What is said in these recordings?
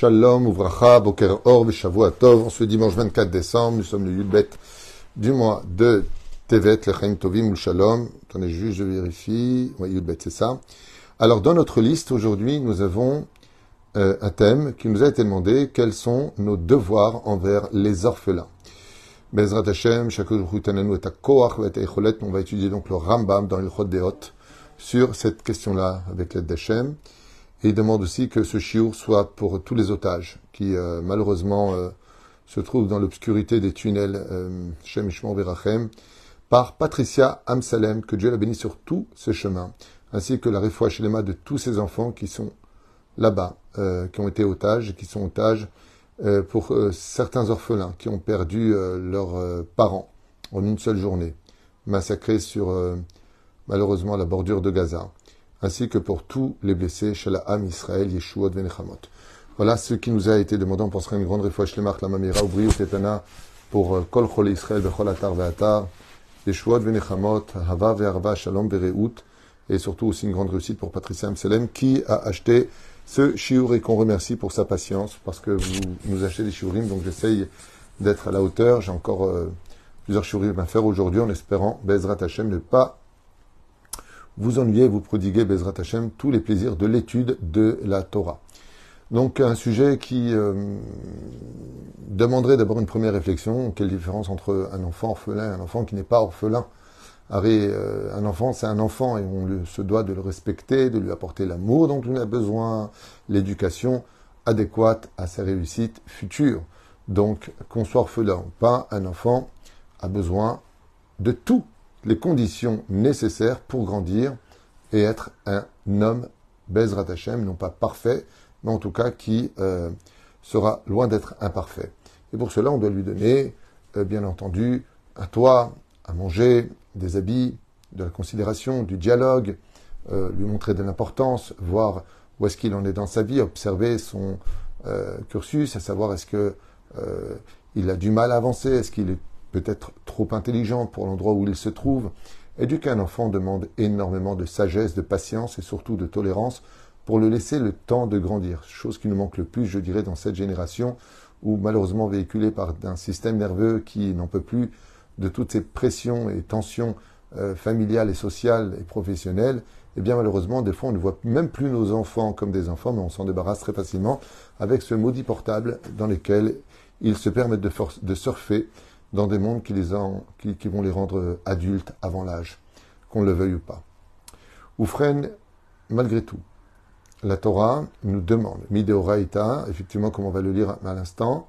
Shalom, Ouvracha, Boker Or, Tov. ce dimanche 24 décembre, nous sommes le Yudbet du mois de Tevet, Lechem Tovim ou Shalom. Attendez juste, je vérifie. Oui, Yudbet, c'est ça. Alors, dans notre liste, aujourd'hui, nous avons euh, un thème qui nous a été demandé. Quels sont nos devoirs envers les orphelins? Bezrat Hashem, On va étudier donc le Rambam dans le Chod sur cette question-là avec l'aide d'Hachem. Et il demande aussi que ce chiour soit pour tous les otages qui, euh, malheureusement, euh, se trouvent dans l'obscurité des tunnels euh, Shem Verachem, par Patricia Amsalem, que Dieu la bénisse sur tout ce chemin, ainsi que la chez mains de tous ces enfants qui sont là-bas, qui ont été otages, qui sont otages pour certains orphelins qui ont perdu leurs parents en une seule journée, massacrés sur, malheureusement, la bordure de Gaza ainsi que pour tous les blessés chez la Ham Israël, Yeshuot Venechamot. Voilà ce qui nous a été demandé. On penserait une grande réfouche la Mamira, Oubri Tetana, pour euh, Kol Chol Israël, Bechol Atar Ve'atar, Yeshuot Venechamot, Hava Ve'arva, Shalom Bereut, et surtout aussi une grande réussite pour Patricia Amselem, qui a acheté ce shiur et qu'on remercie pour sa patience, parce que vous nous achetez des shiurim, donc j'essaye d'être à la hauteur. J'ai encore euh, plusieurs shiurim à faire aujourd'hui, en espérant, Bezrat Hashem, ne pas vous ennuyez, vous prodiguez Bezrat Hashem tous les plaisirs de l'étude de la Torah. Donc un sujet qui euh, demanderait d'abord une première réflexion. Quelle différence entre un enfant orphelin et un enfant qui n'est pas orphelin? Euh, Un enfant, c'est un enfant et on se doit de le respecter, de lui apporter l'amour dont on a besoin, l'éducation adéquate à sa réussite future. Donc qu'on soit orphelin ou pas, un enfant a besoin de tout les conditions nécessaires pour grandir et être un homme Bezrat Hashem, non pas parfait, mais en tout cas qui euh, sera loin d'être imparfait. Et pour cela, on doit lui donner, euh, bien entendu, un toit, à manger, des habits, de la considération, du dialogue, euh, lui montrer de l'importance, voir où est-ce qu'il en est dans sa vie, observer son cursus, à savoir est-ce que il a du mal à avancer, est-ce qu'il est peut-être trop intelligent pour l'endroit où il se trouve. Éduquer un enfant demande énormément de sagesse, de patience et surtout de tolérance pour le laisser le temps de grandir. Chose qui nous manque le plus, je dirais, dans cette génération où malheureusement véhiculé par un système nerveux qui n'en peut plus de toutes ces pressions et tensions euh, familiales et sociales et professionnelles, eh bien malheureusement, des fois, on ne voit même plus nos enfants comme des enfants, mais on s'en débarrasse très facilement avec ce maudit portable dans lequel ils se permettent de, de surfer dans des mondes qui, les qui, vont les rendre adultes avant l'âge, qu'on le veuille ou pas. Ou freine, malgré tout, la Torah nous demande, Mideoraita, effectivement, comme on va le lire à l'instant,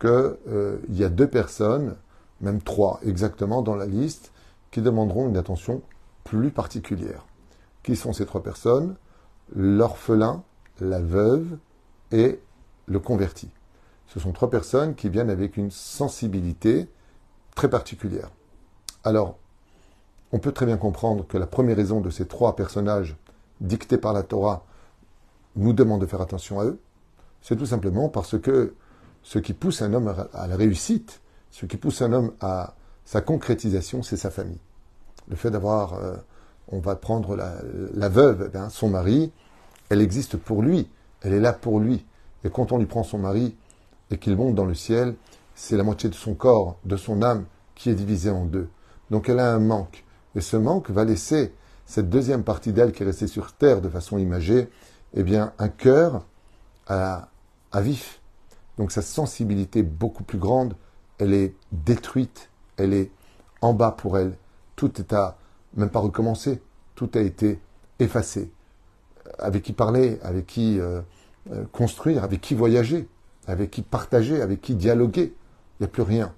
qu'il euh, y a deux personnes, même trois exactement dans la liste, qui demanderont une attention plus particulière. Qui sont ces trois personnes? L'orphelin, la veuve et le converti. Ce sont trois personnes qui viennent avec une sensibilité très particulière. Alors, on peut très bien comprendre que la première raison de ces trois personnages dictés par la Torah nous demande de faire attention à eux, c'est tout simplement parce que ce qui pousse un homme à la réussite, ce qui pousse un homme à sa concrétisation, c'est sa famille. Le fait d'avoir, euh, on va prendre la, veuve, eh son mari, elle existe pour lui, elle est là pour lui. Et quand on lui prend son mari et qu'il monte dans le ciel, c'est la moitié de son corps, de son âme, qui est divisée en deux. Donc elle a un manque. Et ce manque va laisser cette deuxième partie d'elle qui est restée sur terre de façon imagée, eh bien, un cœur à, à vif. Donc sa sensibilité beaucoup plus grande, elle est détruite, elle est en bas pour elle. Tout est à même pas recommencer, tout a été effacé. Avec qui parler, avec qui euh, euh, construire, avec qui voyager, avec qui partager, avec qui dialoguer. Il n'y a plus rien.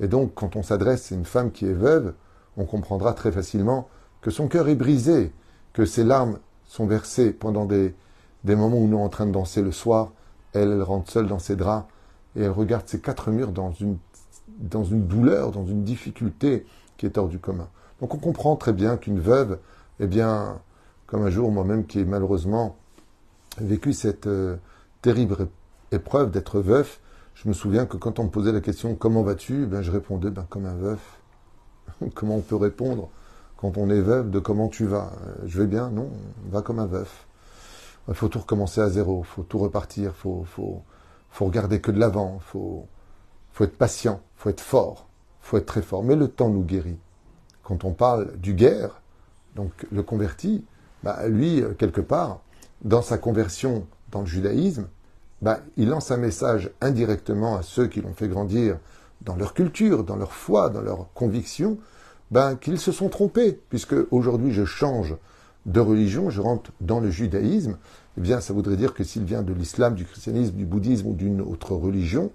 Et donc, quand on s'adresse à une femme qui est veuve, on comprendra très facilement que son cœur est brisé, que ses larmes sont versées pendant des, moments où nous sommes en train de danser le soir. Elle, rentre seule dans ses draps et elle regarde ses quatre murs dans une, dans une douleur, dans une difficulté qui est hors du commun. Donc on comprend très bien qu'une veuve, eh bien, comme un jour moi-même qui ai malheureusement vécu cette euh, terrible épreuve d'être veuf, je me souviens que quand on me posait la question comment vas-tu ben, Je répondais ben, comme un veuf. comment on peut répondre quand on est veuf de comment tu vas? Euh, Je vais bien? Non, va comme un veuf. il faut tout recommencer à zéro, faut tout repartir, faut, faut, faut regarder que de l'avant, faut, faut être patient, faut être fort, faut être très fort. Mais le temps nous guérit. Quand on parle du guerre, donc le converti, bah, lui, quelque part, dans sa conversion dans le judaïsme, bah, il lance un message indirectement à ceux qui l'ont fait grandir dans leur culture, dans leur foi, dans leurs convictions, ben, qu'ils se sont trompés, puisque aujourd'hui je change de religion, je rentre dans le judaïsme, eh bien ça voudrait dire que s'il vient de l'islam, du christianisme, du bouddhisme ou d'une autre religion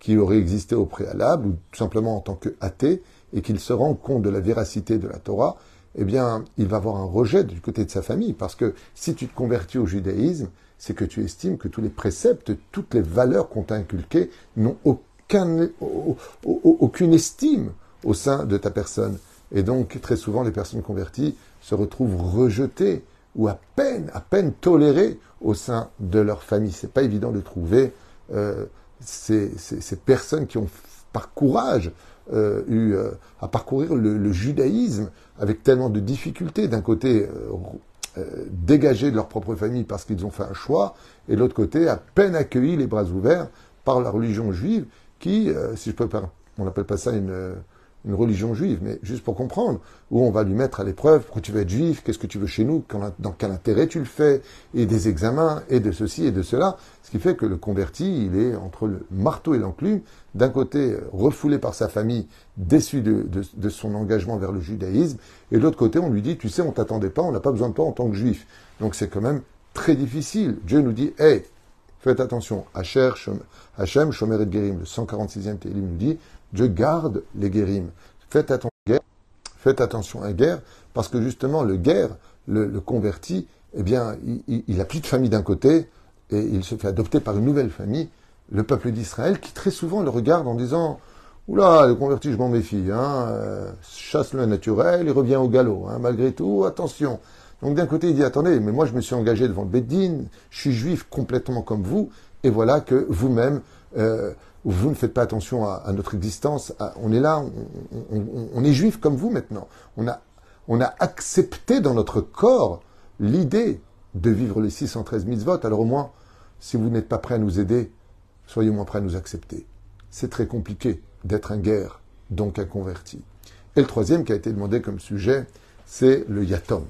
qui aurait existé au préalable, ou tout simplement en tant qu'athée, et qu'il se rend compte de la véracité de la Torah, eh bien il va avoir un rejet du côté de sa famille, parce que si tu te convertis au judaïsme, c'est que tu estimes que tous les préceptes, toutes les valeurs qu'on t'a inculquées n'ont aucun, aucune estime au sein de ta personne. Et donc, très souvent, les personnes converties se retrouvent rejetées ou à peine, à peine tolérées au sein de leur famille. C'est pas évident de trouver euh, ces, personnes qui ont par courage euh, eu euh, à parcourir le, judaïsme avec tellement de difficultés. D'un côté, dégagés de leur propre famille parce qu'ils ont fait un choix, et de l'autre côté, à peine accueillis les bras ouverts par la religion juive, qui, si je peux on n'appelle pas ça une une religion juive, mais juste pour comprendre, où on va lui mettre à l'épreuve, pourquoi tu veux être juif, qu'est-ce que tu veux chez nous, dans quel intérêt tu le fais, et des examens, et de ceci et de cela, ce qui fait que le converti, il est entre le marteau et l'enclume, d'un côté refoulé par sa famille, déçu de, de, son engagement vers le judaïsme, et de l'autre côté, on lui dit, tu sais, on t'attendait pas, on n'a pas besoin de toi en tant que juif. Donc c'est quand même très difficile. Dieu nous dit, hé, faites attention, Hachem, Shomer et Gerim, le 146e Télim nous dit, Dieu garde les guérims. Faites attention à guerre, guerre, parce que justement, le guerre, le, converti, eh bien, il, n'a plus de famille d'un côté, et il se fait adopter par une nouvelle famille, le peuple d'Israël, qui très souvent le regarde en disant Oula, le converti, je m'en méfie, hein, euh, chasse le naturel, il revient au galop, hein, malgré tout, attention. Donc d'un côté, il dit Attendez, mais moi je me suis engagé devant le Beddin, je suis juif complètement comme vous, et voilà que vous-même, euh, vous ne faites pas attention à, notre existence. on est là, on, est juif comme vous maintenant. On a, on a accepté dans notre corps l'idée de vivre les 613 mitzvot. Alors au moins, si vous n'êtes pas prêt à nous aider, soyez moins prêt à nous accepter. C'est très compliqué d'être un guerre, donc un converti. Et le troisième qui a été demandé comme sujet, c'est le yatom.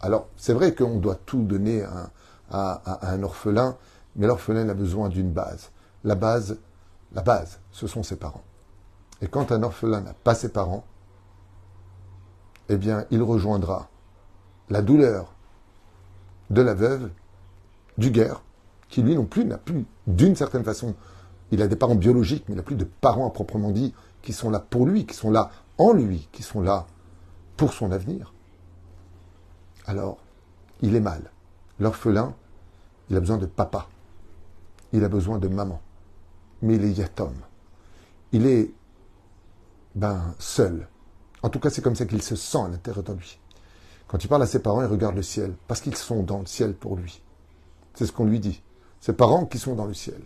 Alors, c'est vrai qu'on doit tout donner à un orphelin, mais l'orphelin a besoin d'une base. La base, la base, ce sont ses parents. Et quand un orphelin n'a pas ses parents, eh bien, il rejoindra la douleur de la veuve, du guerre, qui lui non plus n'a plus, d'une certaine façon, il a des parents biologiques, mais il n'a plus de parents à proprement dit, qui sont là pour lui, qui sont là en lui, qui sont là pour son avenir. Alors, il est mal. L'orphelin, il a besoin de papa. Il a besoin de maman mais il est yatom. Il est ben, seul. En tout cas, c'est comme ça qu'il se sent à l'intérieur de lui. Quand il parle à ses parents, il regarde le ciel, parce qu'ils sont dans le ciel pour lui. C'est ce qu'on lui dit. Ses parents qui sont dans le ciel.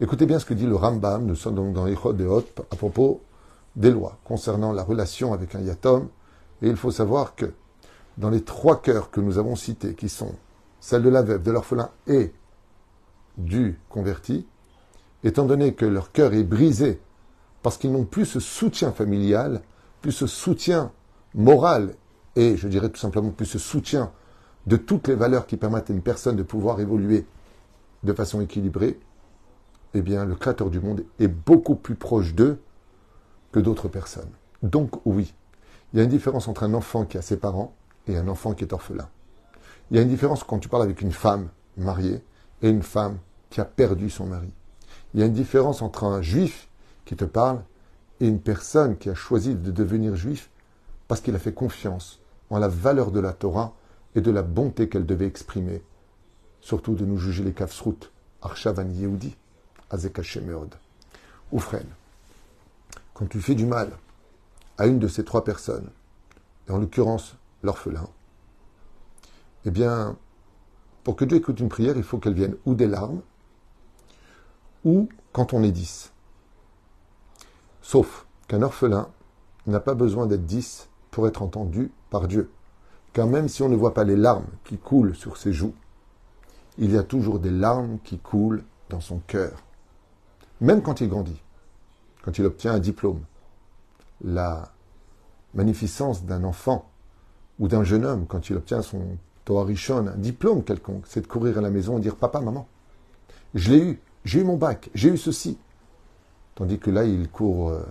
Écoutez bien ce que dit le Rambam, nous sommes donc dans Ichod de Hot, à propos des lois concernant la relation avec un yatom. Et il faut savoir que dans les trois cœurs que nous avons cités, qui sont celle de la veuve, de l'orphelin et du converti, étant donné que leur cœur est brisé parce qu'ils n'ont plus ce soutien familial, plus ce soutien moral et je dirais tout simplement plus ce soutien de toutes les valeurs qui permettent à une personne de pouvoir évoluer de façon équilibrée, eh bien le Créateur du monde est beaucoup plus proche d'eux que d'autres personnes. Donc oui, il y a une différence entre un enfant qui a ses parents et un enfant qui est orphelin. Il y a une différence quand tu parles avec une femme mariée et une femme qui a perdu son mari. Il y a une différence entre un juif qui te parle et une personne qui a choisi de devenir juif parce qu'il a fait confiance en la valeur de la Torah et de la bonté qu'elle devait exprimer. Surtout de nous juger les kafsrout, Arshavan Yehudi, Azekashemeod. Ou frère, quand tu fais du mal à une de ces trois personnes, et en l'occurrence l'orphelin, eh bien, pour que Dieu écoute une prière, il faut qu'elle vienne ou des larmes, ou quand on est dix. Sauf qu'un orphelin n'a pas besoin d'être dix pour être entendu par Dieu. Car même si on ne voit pas les larmes qui coulent sur ses joues, il y a toujours des larmes qui coulent dans son cœur. Même quand il grandit, quand il obtient un diplôme. La magnificence d'un enfant ou d'un jeune homme quand il obtient son Torah Rishon, un diplôme quelconque, c'est de courir à la maison et dire Papa, maman, je l'ai eu, j'ai eu mon bac, j'ai eu ceci. Tandis que là, il court euh,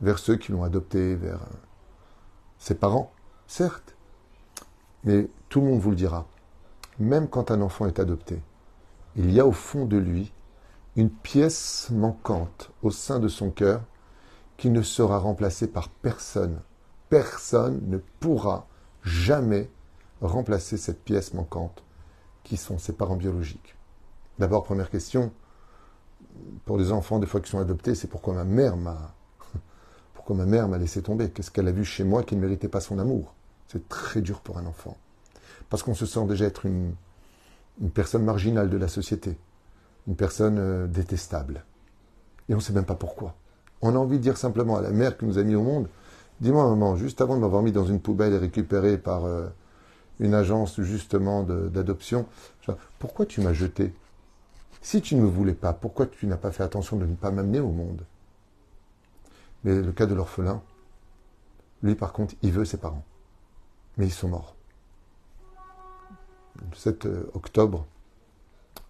vers ceux qui l'ont adopté, vers euh, ses parents, certes. Mais tout le monde vous le dira. Même quand un enfant est adopté, il y a au fond de lui une pièce manquante au sein de son cœur qui ne sera remplacée par personne. Personne ne pourra jamais remplacer cette pièce manquante qui sont ses parents biologiques. D'abord, première question, pour les enfants, des fois qui sont adoptés, c'est pourquoi ma mère m'a pourquoi ma mère m'a laissé tomber? Qu'est-ce qu'elle a vu chez moi qui ne méritait pas son amour? C'est très dur pour un enfant. Parce qu'on se sent déjà être une, une personne marginale de la société, une personne euh, détestable. Et on ne sait même pas pourquoi. On a envie de dire simplement à la mère qui nous a mis au monde, dis-moi maman, juste avant de m'avoir mis dans une poubelle et récupéré par euh, une agence justement d'adoption, pourquoi tu m'as jeté? Si tu ne me voulais pas, pourquoi tu n'as pas fait attention de ne pas m'amener au monde? Mais le cas de l'orphelin, lui par contre, il veut ses parents. Mais ils sont morts. Le 7 euh, octobre,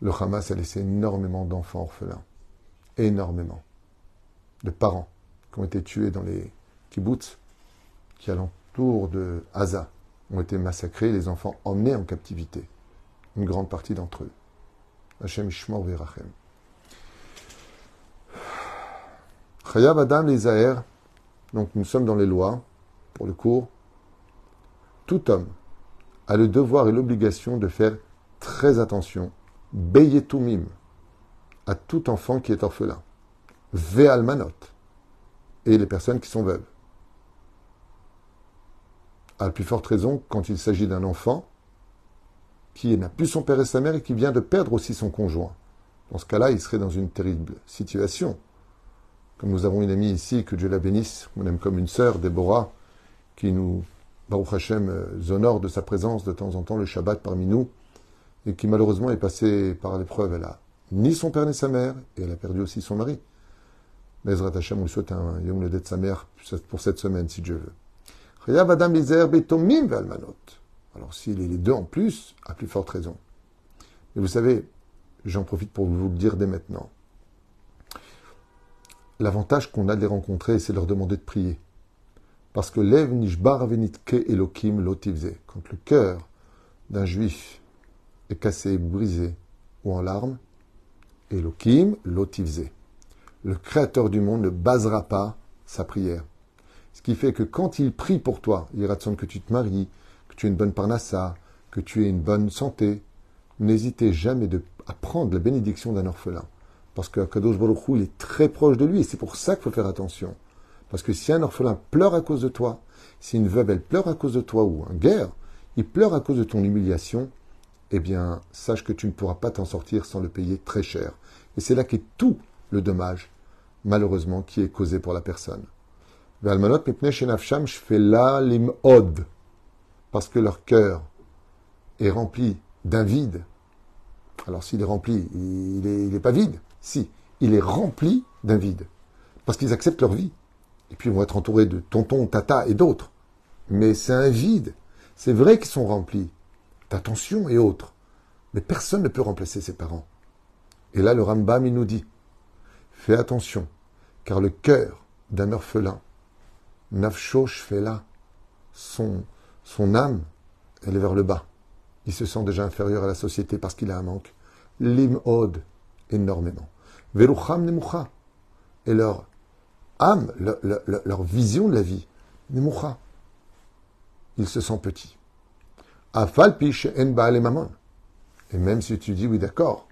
le Hamas a laissé énormément d'enfants orphelins. Énormément. De parents qui ont été tués dans les kibbutz qui alentour de Haza ont été massacrés, les enfants emmenés en captivité. Une grande partie d'entre eux. Hachem Ishmor Virachem. Chayav Adam les donc nous sommes dans les lois, pour le cours. Tout homme a le devoir et l'obligation de faire très attention, mim, à tout enfant qui est orphelin, ve'almanot, et les personnes qui sont veuves. À la plus forte raison quand il s'agit d'un enfant qui n'a plus son père et sa mère et qui vient de perdre aussi son conjoint. Dans ce cas-là, il serait dans une terrible situation. Comme nous avons une amie ici, que Dieu la bénisse, on aime comme une sœur, Déborah, qui nous Baruch Hashem euh, honore de sa présence de temps en temps le Shabbat parmi nous, et qui malheureusement est passée par l'épreuve. Elle a ni son père ni sa mère, et elle a perdu aussi son mari. Mais Hashem, on lui souhaite un Yom de sa mère pour cette semaine, si Dieu veut. Alors s'il est les deux en plus, à plus forte raison. Et vous savez, j'en profite pour vous le dire dès maintenant. L'avantage qu'on a de les rencontrer, c'est de leur demander de prier. Parce que Lev Nishbar ke Elokim lotivze. Quand le cœur d'un juif est cassé, brisé ou en larmes, Elokim lotivze. Le créateur du monde ne basera pas sa prière. Ce qui fait que quand il prie pour toi, il raconte que tu te maries, que tu aies une bonne parnassa, que tu aies une bonne santé, n'hésitez jamais à prendre la bénédiction d'un orphelin. Parce que Kadosh Baruch il est très proche de lui et c'est pour ça qu'il faut faire attention. Parce que si un orphelin pleure à cause de toi, si une veuve, elle pleure à cause de toi, ou un guerre, il pleure à cause de ton humiliation, eh bien, sache que tu ne pourras pas t'en sortir sans le payer très cher. Et c'est là qu'est tout le dommage, malheureusement, qui est causé pour la personne. Parce que leur cœur est rempli d'un vide. Alors s'il est rempli, il n'est pas vide. Si, il est rempli d'un vide. Parce qu'ils acceptent leur vie. Et puis ils vont être entourés de tonton, tata et d'autres. Mais c'est un vide. C'est vrai qu'ils sont remplis d'attention et autres. Mais personne ne peut remplacer ses parents. Et là, le Rambam, il nous dit, fais attention, car le cœur d'un orphelin, Nafsho là, son, son âme, elle est vers le bas. Il se sent déjà inférieur à la société parce qu'il a un manque. Lim'od, énormément. Verucham nemucha. Et leur âme, leur, vision de la vie, Nemucha. Il se sent petit. Afal en maman. Et même si tu dis, oui, d'accord,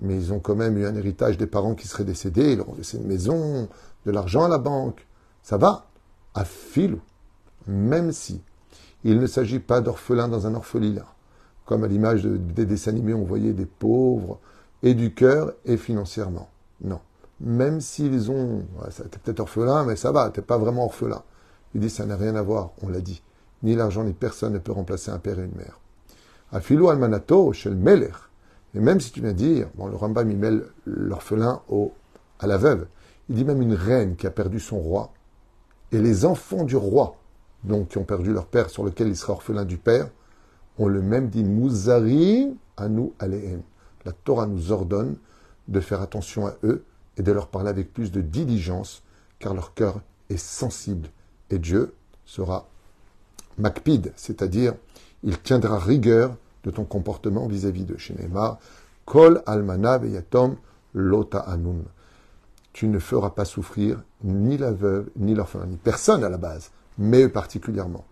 mais ils ont quand même eu un héritage des parents qui seraient décédés, ils leur ont laissé une maison, de l'argent à la banque. Ça va. À fil, même si il ne s'agit pas d'orphelins dans un orphelinat, comme à l'image des dessins animés, on voyait des pauvres, et du cœur et financièrement. Non même s'ils ont, ouais, t'es peut-être orphelin, mais ça va, t'es pas vraiment orphelin. Il dit, ça n'a rien à voir, on l'a dit. Ni l'argent, ni personne ne peut remplacer un père et une mère. Afilou almanato shel melech. Et même si tu viens dire, bon, le Rambam il mêle l'orphelin au, à la veuve, il dit même une reine qui a perdu son roi, et les enfants du roi, donc qui ont perdu leur père, sur lequel il sera orphelin du père, ont le même dit Mouzari à nous. La Torah nous ordonne de faire attention à eux et de leur parler avec plus de diligence, car leur cœur est sensible. Et Dieu sera makpid, c'est-à-dire il tiendra rigueur de ton comportement vis-à-vis de Shinema. Kol almana yatom lota anun. Tu ne feras pas souffrir ni la veuve, ni l'orphelin, ni personne à la base, mais particulièrement.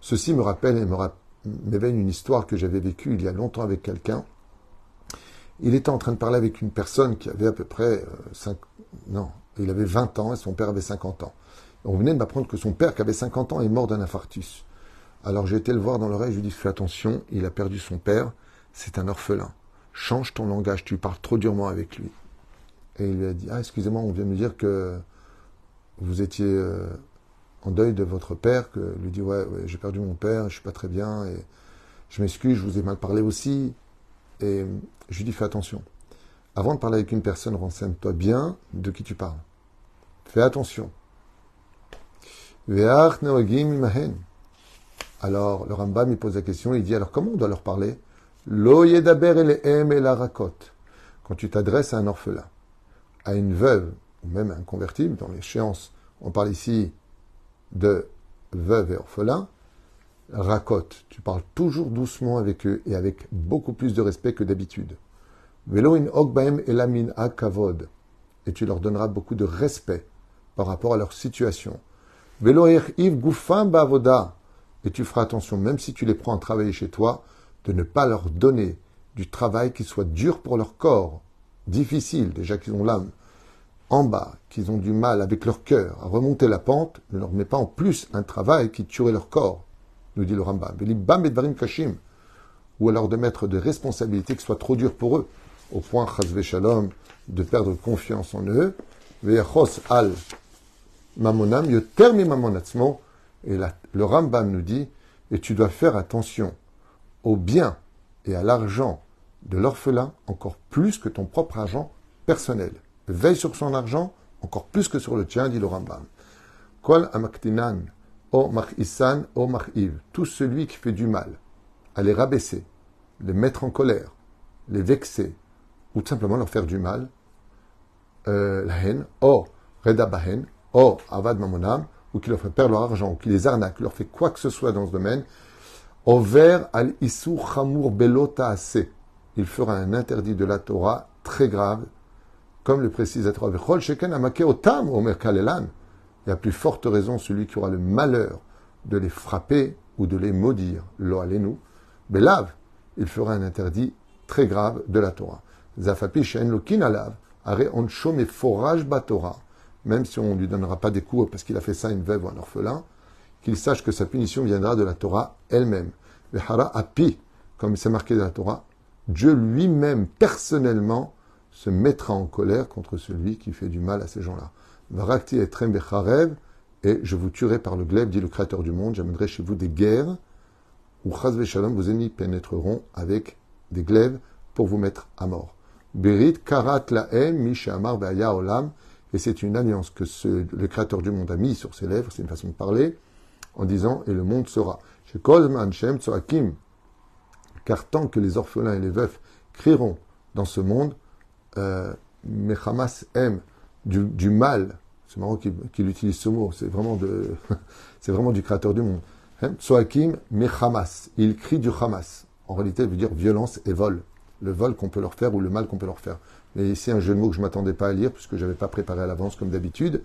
Ceci me rappelle et m'éveille une histoire que j'avais vécue il y a longtemps avec quelqu'un. Il était en train de parler avec une personne qui avait à peu près 5, euh, non, il avait 20 ans et son père avait 50 ans. On venait de m'apprendre que son père, qui avait 50 ans, est mort d'un infarctus. Alors j'ai été le voir dans l'oreille, je lui ai dit fais attention, il a perdu son père, c'est un orphelin. Change ton langage, tu parles trop durement avec lui. Et il lui a dit ah excusez-moi, on vient me dire que vous étiez euh, en deuil de votre père, que lui dit ouais, j'ai perdu mon père, je suis pas très bien et je m'excuse, je vous ai mal parlé aussi. Et je lui dis fais attention. Avant de parler avec une personne, renseigne-toi bien de qui tu parles. Fais attention. Alors, le Rambam, il pose la question, il dit, alors comment on doit leur parler? Quand tu t'adresses à un orphelin, à une veuve, ou même à un convertible, dans l'échéance, on parle ici de veuve et orphelin, rakot, tu parles toujours doucement avec eux et avec beaucoup plus de respect que d'habitude. Velo in ogbaem elamin akavod, et tu leur donneras beaucoup de respect par rapport à leur situation. Velo iv gufam bavoda, et tu feras attention, même si tu les prends à travailler chez toi, de ne pas leur donner du travail qui soit dur pour leur corps, difficile, déjà qu'ils ont l'âme en bas, qu'ils ont du mal avec leur cœur à remonter la pente, ne leur mets pas en plus un travail qui tuerait leur corps, nous dit le Rambam. Ou alors de mettre des responsabilités qui soient trop dures pour eux, au point, shalom, de perdre confiance en eux, al et le Rambam nous dit, et tu dois faire attention au bien et à l'argent de l'orphelin encore plus que ton propre argent personnel. Veille sur son argent encore plus que sur le tien, dit le Rambam. Kol amaktinan, o machisan, o machiv. Tout celui qui fait du mal, à les rabaisser, les mettre en colère, les vexer, ou tout simplement leur faire du mal, euh, la haine, o redabahen, o avad mamonam, ou qui leur fait perdre leur argent, ou qui les arnaque, leur fait quoi que ce soit dans ce domaine, over al isu chamur belota. Il fera un interdit de la Torah très grave, comme le précise la Torah. Il y a plus forte raison celui qui aura le malheur de les frapper ou de les maudire. Lo alenu. Belav, il fera un interdit très grave de la Torah. Zafapi shen lokin alav, are forage batora même si on ne lui donnera pas des coups parce qu'il a fait ça à une veuve ou un orphelin, qu'il sache que sa punition viendra de la Torah elle-même. Le hara api, comme c'est marqué dans la Torah, Dieu lui-même, personnellement, se mettra en colère contre celui qui fait du mal à ces gens-là. Varakti et becharev, et je vous tuerai par le glaive, dit le Créateur du monde, j'amènerai chez vous des guerres, où chazve vos ennemis pénétreront avec des glaives pour vous mettre à mort. Berit karat laem, mi amar olam, et c'est une alliance que le Créateur du monde a mis sur ses lèvres, c'est une façon de parler, en disant Et le monde sera. Chez car tant que les orphelins et les veufs crieront dans ce monde, mais Hamas aime du, mal. C'est marrant qu'il utilise ce mot, c'est vraiment, de, vraiment du Créateur du monde. Tsoakim, mais Hamas. Il crie du Hamas. En réalité, il veut dire violence et vol. Le vol qu'on peut leur faire ou le mal qu'on peut leur faire. Mais ici, un jeu de mots que je ne m'attendais pas à lire, puisque je n'avais pas préparé à l'avance comme d'habitude.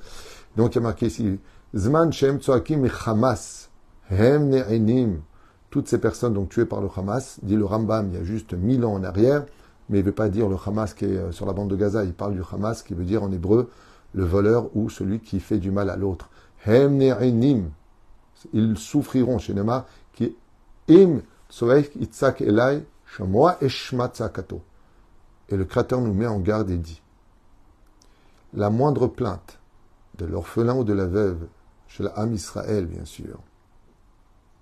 Donc, il y a marqué ici, Zman Shem Tsoakim Hamas, Hem. Toutes ces personnes donc tuées par le Hamas, dit le Rambam, il y a juste mille ans en arrière, mais il ne veut pas dire le Hamas qui est euh, sur la bande de Gaza, il parle du Hamas qui veut dire en hébreu le voleur ou celui qui fait du mal à l'autre. Ils souffriront chez Nema, qui im Itzak Elai. Et le Créateur nous met en garde et dit La moindre plainte de l'orphelin ou de la veuve, chez la Israël bien sûr,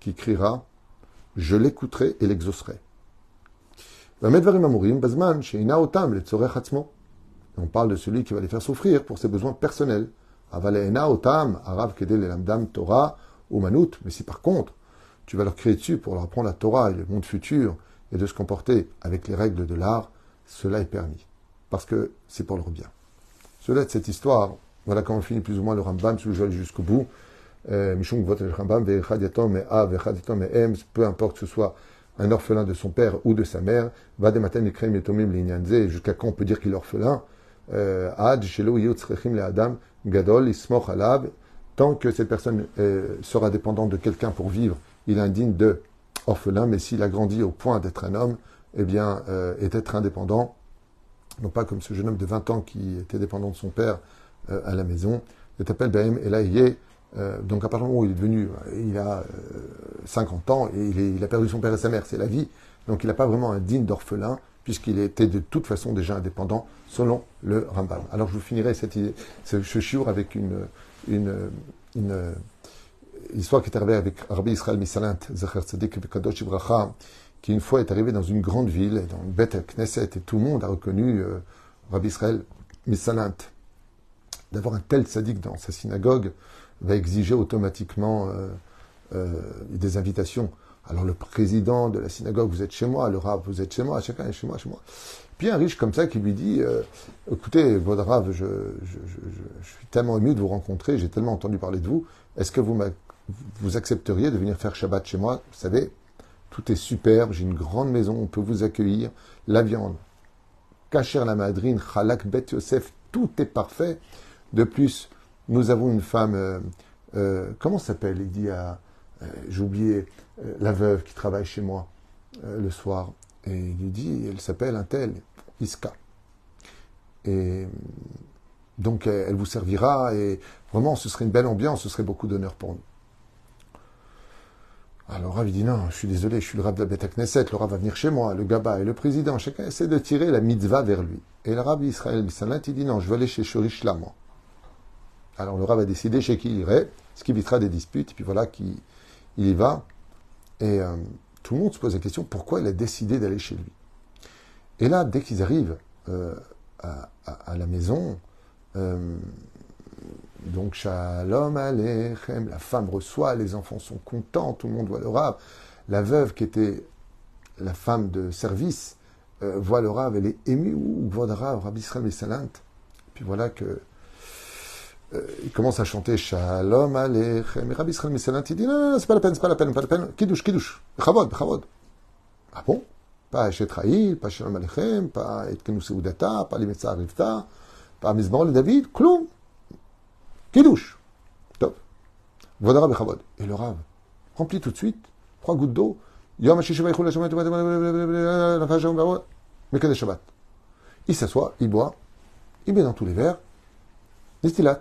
qui criera Je l'écouterai et l'exaucerai. On parle de celui qui va les faire souffrir pour ses besoins personnels. Torah, Mais si par contre, tu vas leur créer dessus pour leur apprendre la Torah et le monde futur et de se comporter avec les règles de l'art, cela est permis. Parce que c'est pour leur bien. Cela de cette histoire, voilà comment finit plus ou moins le Rambam, si vous jusqu'au bout. Euh, peu importe ce soit un orphelin de son père ou de sa mère, va des matins jusqu'à quand on peut dire qu'il est orphelin, euh, gadol tant que cette personne euh, sera dépendante de quelqu'un pour vivre, il est indigne de orphelin, mais s'il a grandi au point d'être un homme, eh bien, euh, est être indépendant, non pas comme ce jeune homme de 20 ans qui était dépendant de son père à la maison, il t'appelle Bahem, et là il est euh, donc à partir du moment où il est devenu, il a 50 euh, ans et il, a perdu son père et sa mère, c'est la vie. Donc il n'a pas vraiment un digne d'orphelin puisqu'il était de toute façon déjà indépendant selon le Rambam. Alors je vous finirai cette ce, ce avec une, une, une, histoire qui est arrivée avec Rabbi Israël Misalant, Zecher Tzadik Kadosh Ibracha, qui une fois est arrivé dans une grande ville, dans une bête Knesset, et tout le monde a reconnu euh, Rabbi Israël Misalant. D'avoir un tel tzaddik dans sa synagogue, va exiger automatiquement euh, euh, des invitations. Alors le président de la synagogue, vous êtes chez moi, le rave, vous êtes chez moi, chacun est chez moi, chez moi. Puis un riche comme ça qui lui dit, euh, écoutez, votre rave, je, suis tellement ému de vous rencontrer, j'ai tellement entendu parler de vous, est-ce que vous, vous accepteriez de venir faire Shabbat chez moi? Vous savez, tout est superbe, j'ai une grande maison, on peut vous accueillir, la viande, kacher la madrine, chalak bet Yosef, tout est parfait. De plus, nous avons une femme, euh, euh, comment s'appelle? Il dit à, euh, j'ai oublié, la veuve qui travaille chez moi le soir. Et il lui dit, elle s'appelle un tel, Iska. Et donc elle vous servira et vraiment ce serait une belle ambiance, ce serait beaucoup d'honneur pour nous. Alors Rav dit non, je suis désolé, je suis le Rav Beth Knesset, le Rav va venir chez moi, le Gaba et le président, chacun essaie de tirer la mitzvah vers lui. Et le Rav Israël il dit non, je vais aller chez Shorish moi. Alors le Rav a décidé chez qui il irait, ce qui évitera des disputes, et puis voilà, qui, il y va. Et euh, tout le monde se pose la question, pourquoi il a décidé d'aller chez lui? Et là, dès qu'ils arrivent euh, à, la maison, euh, donc Shalom Aleichem, la femme reçoit, les enfants sont contents, tout le monde voit le Rav. La veuve qui était la femme de service voit le Rav, elle est émue, ou voit le Rav, Rabbi Israël. Puis voilà que euh, il commence à chanter Shalom Aleichem. Et Rabbi Israël Missalant, il dit non, non, c'est pas la peine, c'est pas la peine, pas la peine. Kiddush, Kiddush. Chavod, Chavod. Ah bon? Pas Eshet Raïl, pas Shalom Aleichem, pas Et Seudata, pas Limetza Rivta, pas Mizmor le David, Kloum. Kiddush. Top. Vodara Bechavod. Et le Rav remplit tout de suite trois gouttes d'eau. Yom HaShishiva Yichul HaShemet, Mekadeh Shabbat. Il s'assoit, il boit, il met dans tous les verres. Nistilat.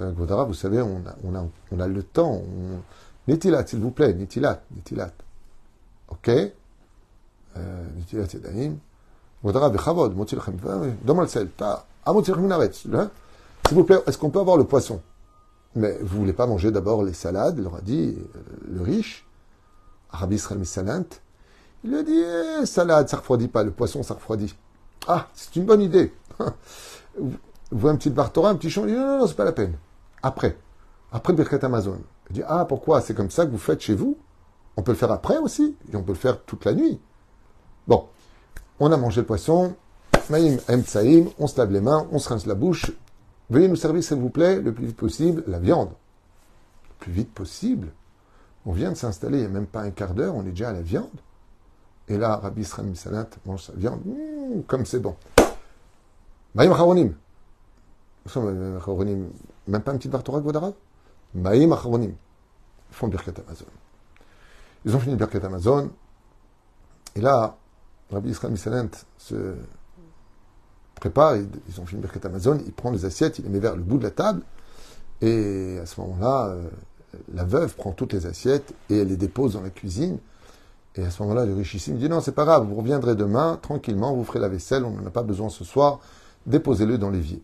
Euh, Godara, vous savez, on a, on a, on a le temps. On... S'il vous plaît, Netilat, Netilat. Ok? Euh, Netilat Yedaim. Godara, Bechavod, Motil Chem. Donne-moi le sel. Hein? S'il vous plaît, est-ce qu'on peut avoir le poisson? Mais vous voulez pas manger d'abord les salades, leur a dit euh, le riche, Arabi Israël Misalant. Il lui a dit, eh, salade, ça refroidit pas, le poisson, ça refroidit. Ah, c'est une bonne idée. vous voyez un petit Torah, un petit champ, il dit non, non, c'est pas la peine. Après, après Birkat Amazon. Il dit, ah, pourquoi C'est comme ça que vous faites chez vous? On peut le faire après aussi, et on peut le faire toute la nuit. Bon, on a mangé le poisson, Maïm Saïm, on se lave les mains, on se rince la bouche. Veuillez nous servir, s'il vous plaît, le plus vite possible, la viande. Le plus vite possible. On vient de s'installer, il n'y a même pas un quart d'heure, on est déjà à la viande. Et là, Rabbi Israël Salat mange sa viande, mmh, comme c'est bon. Maïm Haronim, même pas un petit Bartora Gvodara Maïm Acharonim. Ils font Birkat Amazon. Ils ont fini Birkat Amazon. Et là, Rabbi Israël Missalent se prépare. Ils ont fini Birkat Amazon. Il prend les assiettes, il les met vers le bout de la table. Et à ce moment-là, euh, la veuve prend toutes les assiettes et elle les dépose dans la cuisine. Et à ce moment-là, le richissime dit non, c'est pas grave, vous reviendrez demain, tranquillement, vous ferez la vaisselle, on n'en a pas besoin ce soir, déposez-le dans l'évier.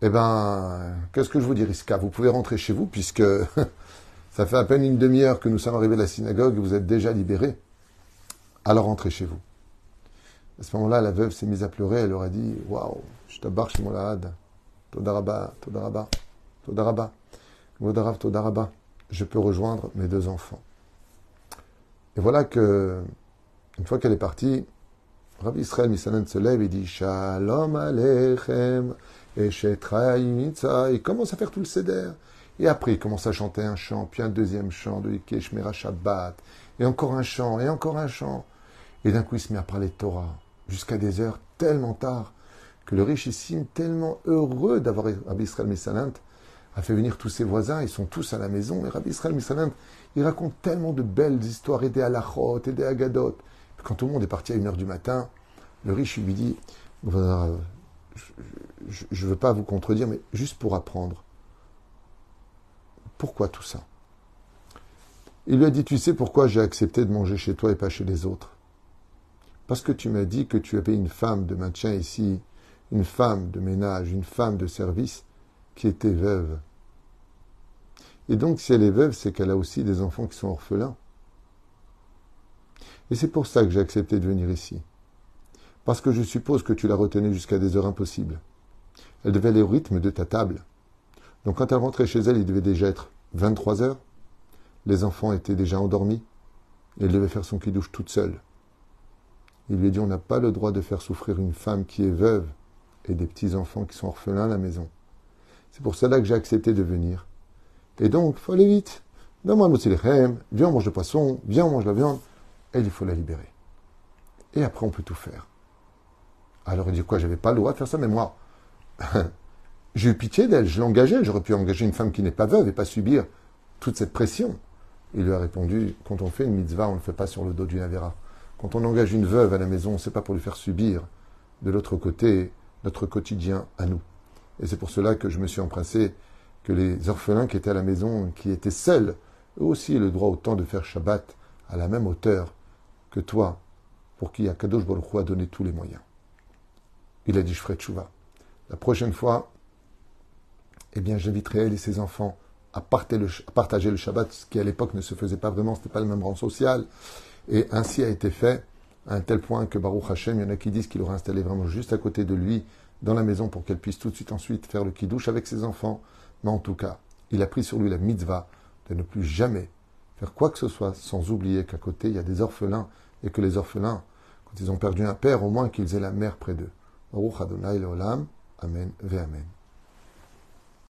Eh ben, qu'est-ce que je vous dis, Riska Vous pouvez rentrer chez vous, puisque ça fait à peine une demi-heure que nous sommes arrivés à la synagogue et vous êtes déjà libérés. Alors rentrez chez vous. À ce moment-là, la veuve s'est mise à pleurer. Elle leur a dit Waouh, je t'abarre chez Molahad. Todaraba, Todaraba, Todaraba, Vodarav, Todaraba. Je peux rejoindre mes deux enfants. Et voilà que, une fois qu'elle est partie, Rabbi Israël Misanan se lève et dit Shalom Aleichem, et Il commence à faire tout le seder. Et après, il commence à chanter un chant, puis un deuxième chant de Ikesh Shabbat, et encore un chant, et encore un chant. Et d'un coup, il se met à parler de Torah, jusqu'à des heures tellement tard, que le richissime, tellement heureux d'avoir Rabbi Israël Misalant, a fait venir tous ses voisins, ils sont tous à la maison, et Rabbi Israël Misalant, il raconte tellement de belles histoires, et des halachot, et des agadot. Quand tout le monde est parti à une heure du matin, le riche lui dit, je ne veux pas vous contredire, mais juste pour apprendre. Pourquoi tout ça? Il lui a dit, tu sais pourquoi j'ai accepté de manger chez toi et pas chez les autres? Parce que tu m'as dit que tu avais une femme de maintien ici, une femme de ménage, une femme de service qui était veuve. Et donc si elle est veuve, c'est qu'elle a aussi des enfants qui sont orphelins. Et c'est pour ça que j'ai accepté de venir ici. Parce que je suppose que tu la retenais jusqu'à des heures impossibles. Elle devait aller au rythme de ta table. Donc quand elle rentrait chez elle, il devait déjà être 23 heures. Les enfants étaient déjà endormis. Elle devait faire son kidouche toute seule. Il lui a dit, on n'a pas le droit de faire souffrir une femme qui est veuve et des petits-enfants qui sont orphelins à la maison. C'est pour cela que j'ai accepté de venir. Et donc, il faut aller vite. Donne-moi le viens on mange le poisson, viens on mange la viande. Et il faut la libérer. Et après, on peut tout faire. Alors il dit quoi, j'avais pas le droit de faire ça, mais moi, j'ai eu pitié d'elle, je engagée, j'aurais pu engager une femme qui n'est pas veuve et pas subir toute cette pression. Il lui a répondu, quand on fait une mitzvah, on ne le fait pas sur le dos d'une avéra. Quand on engage une veuve à la maison, c'est pas pour lui faire subir de l'autre côté notre quotidien à nous. Et c'est pour cela que je me suis empressé que les orphelins qui étaient à la maison, qui étaient seuls, eux aussi aient le droit autant de faire Shabbat à la même hauteur que toi, pour qui Akadosh Baruch Hu a donné tous les moyens. Il a dit, je ferai tchouva. La prochaine fois, eh bien, j'inviterai elle et ses enfants à, partager le Shabbat, ce qui à l'époque ne se faisait pas vraiment, ce n'était pas le même rang social. Et ainsi a été fait, à un tel point que Baruch Hashem, il y en a qui disent qu'il aura installé vraiment juste à côté de lui, dans la maison, pour qu'elle puisse tout de suite ensuite faire le kiddush avec ses enfants. Mais en tout cas, il a pris sur lui la mitzvah de ne plus jamais faire quoi que ce soit, sans oublier qu'à côté, il y a des orphelins, et que les orphelins, quand ils ont perdu un père, au moins qu'ils aient la mère près d'eux. Baruch Adonai Leolam. Amen ve Amen.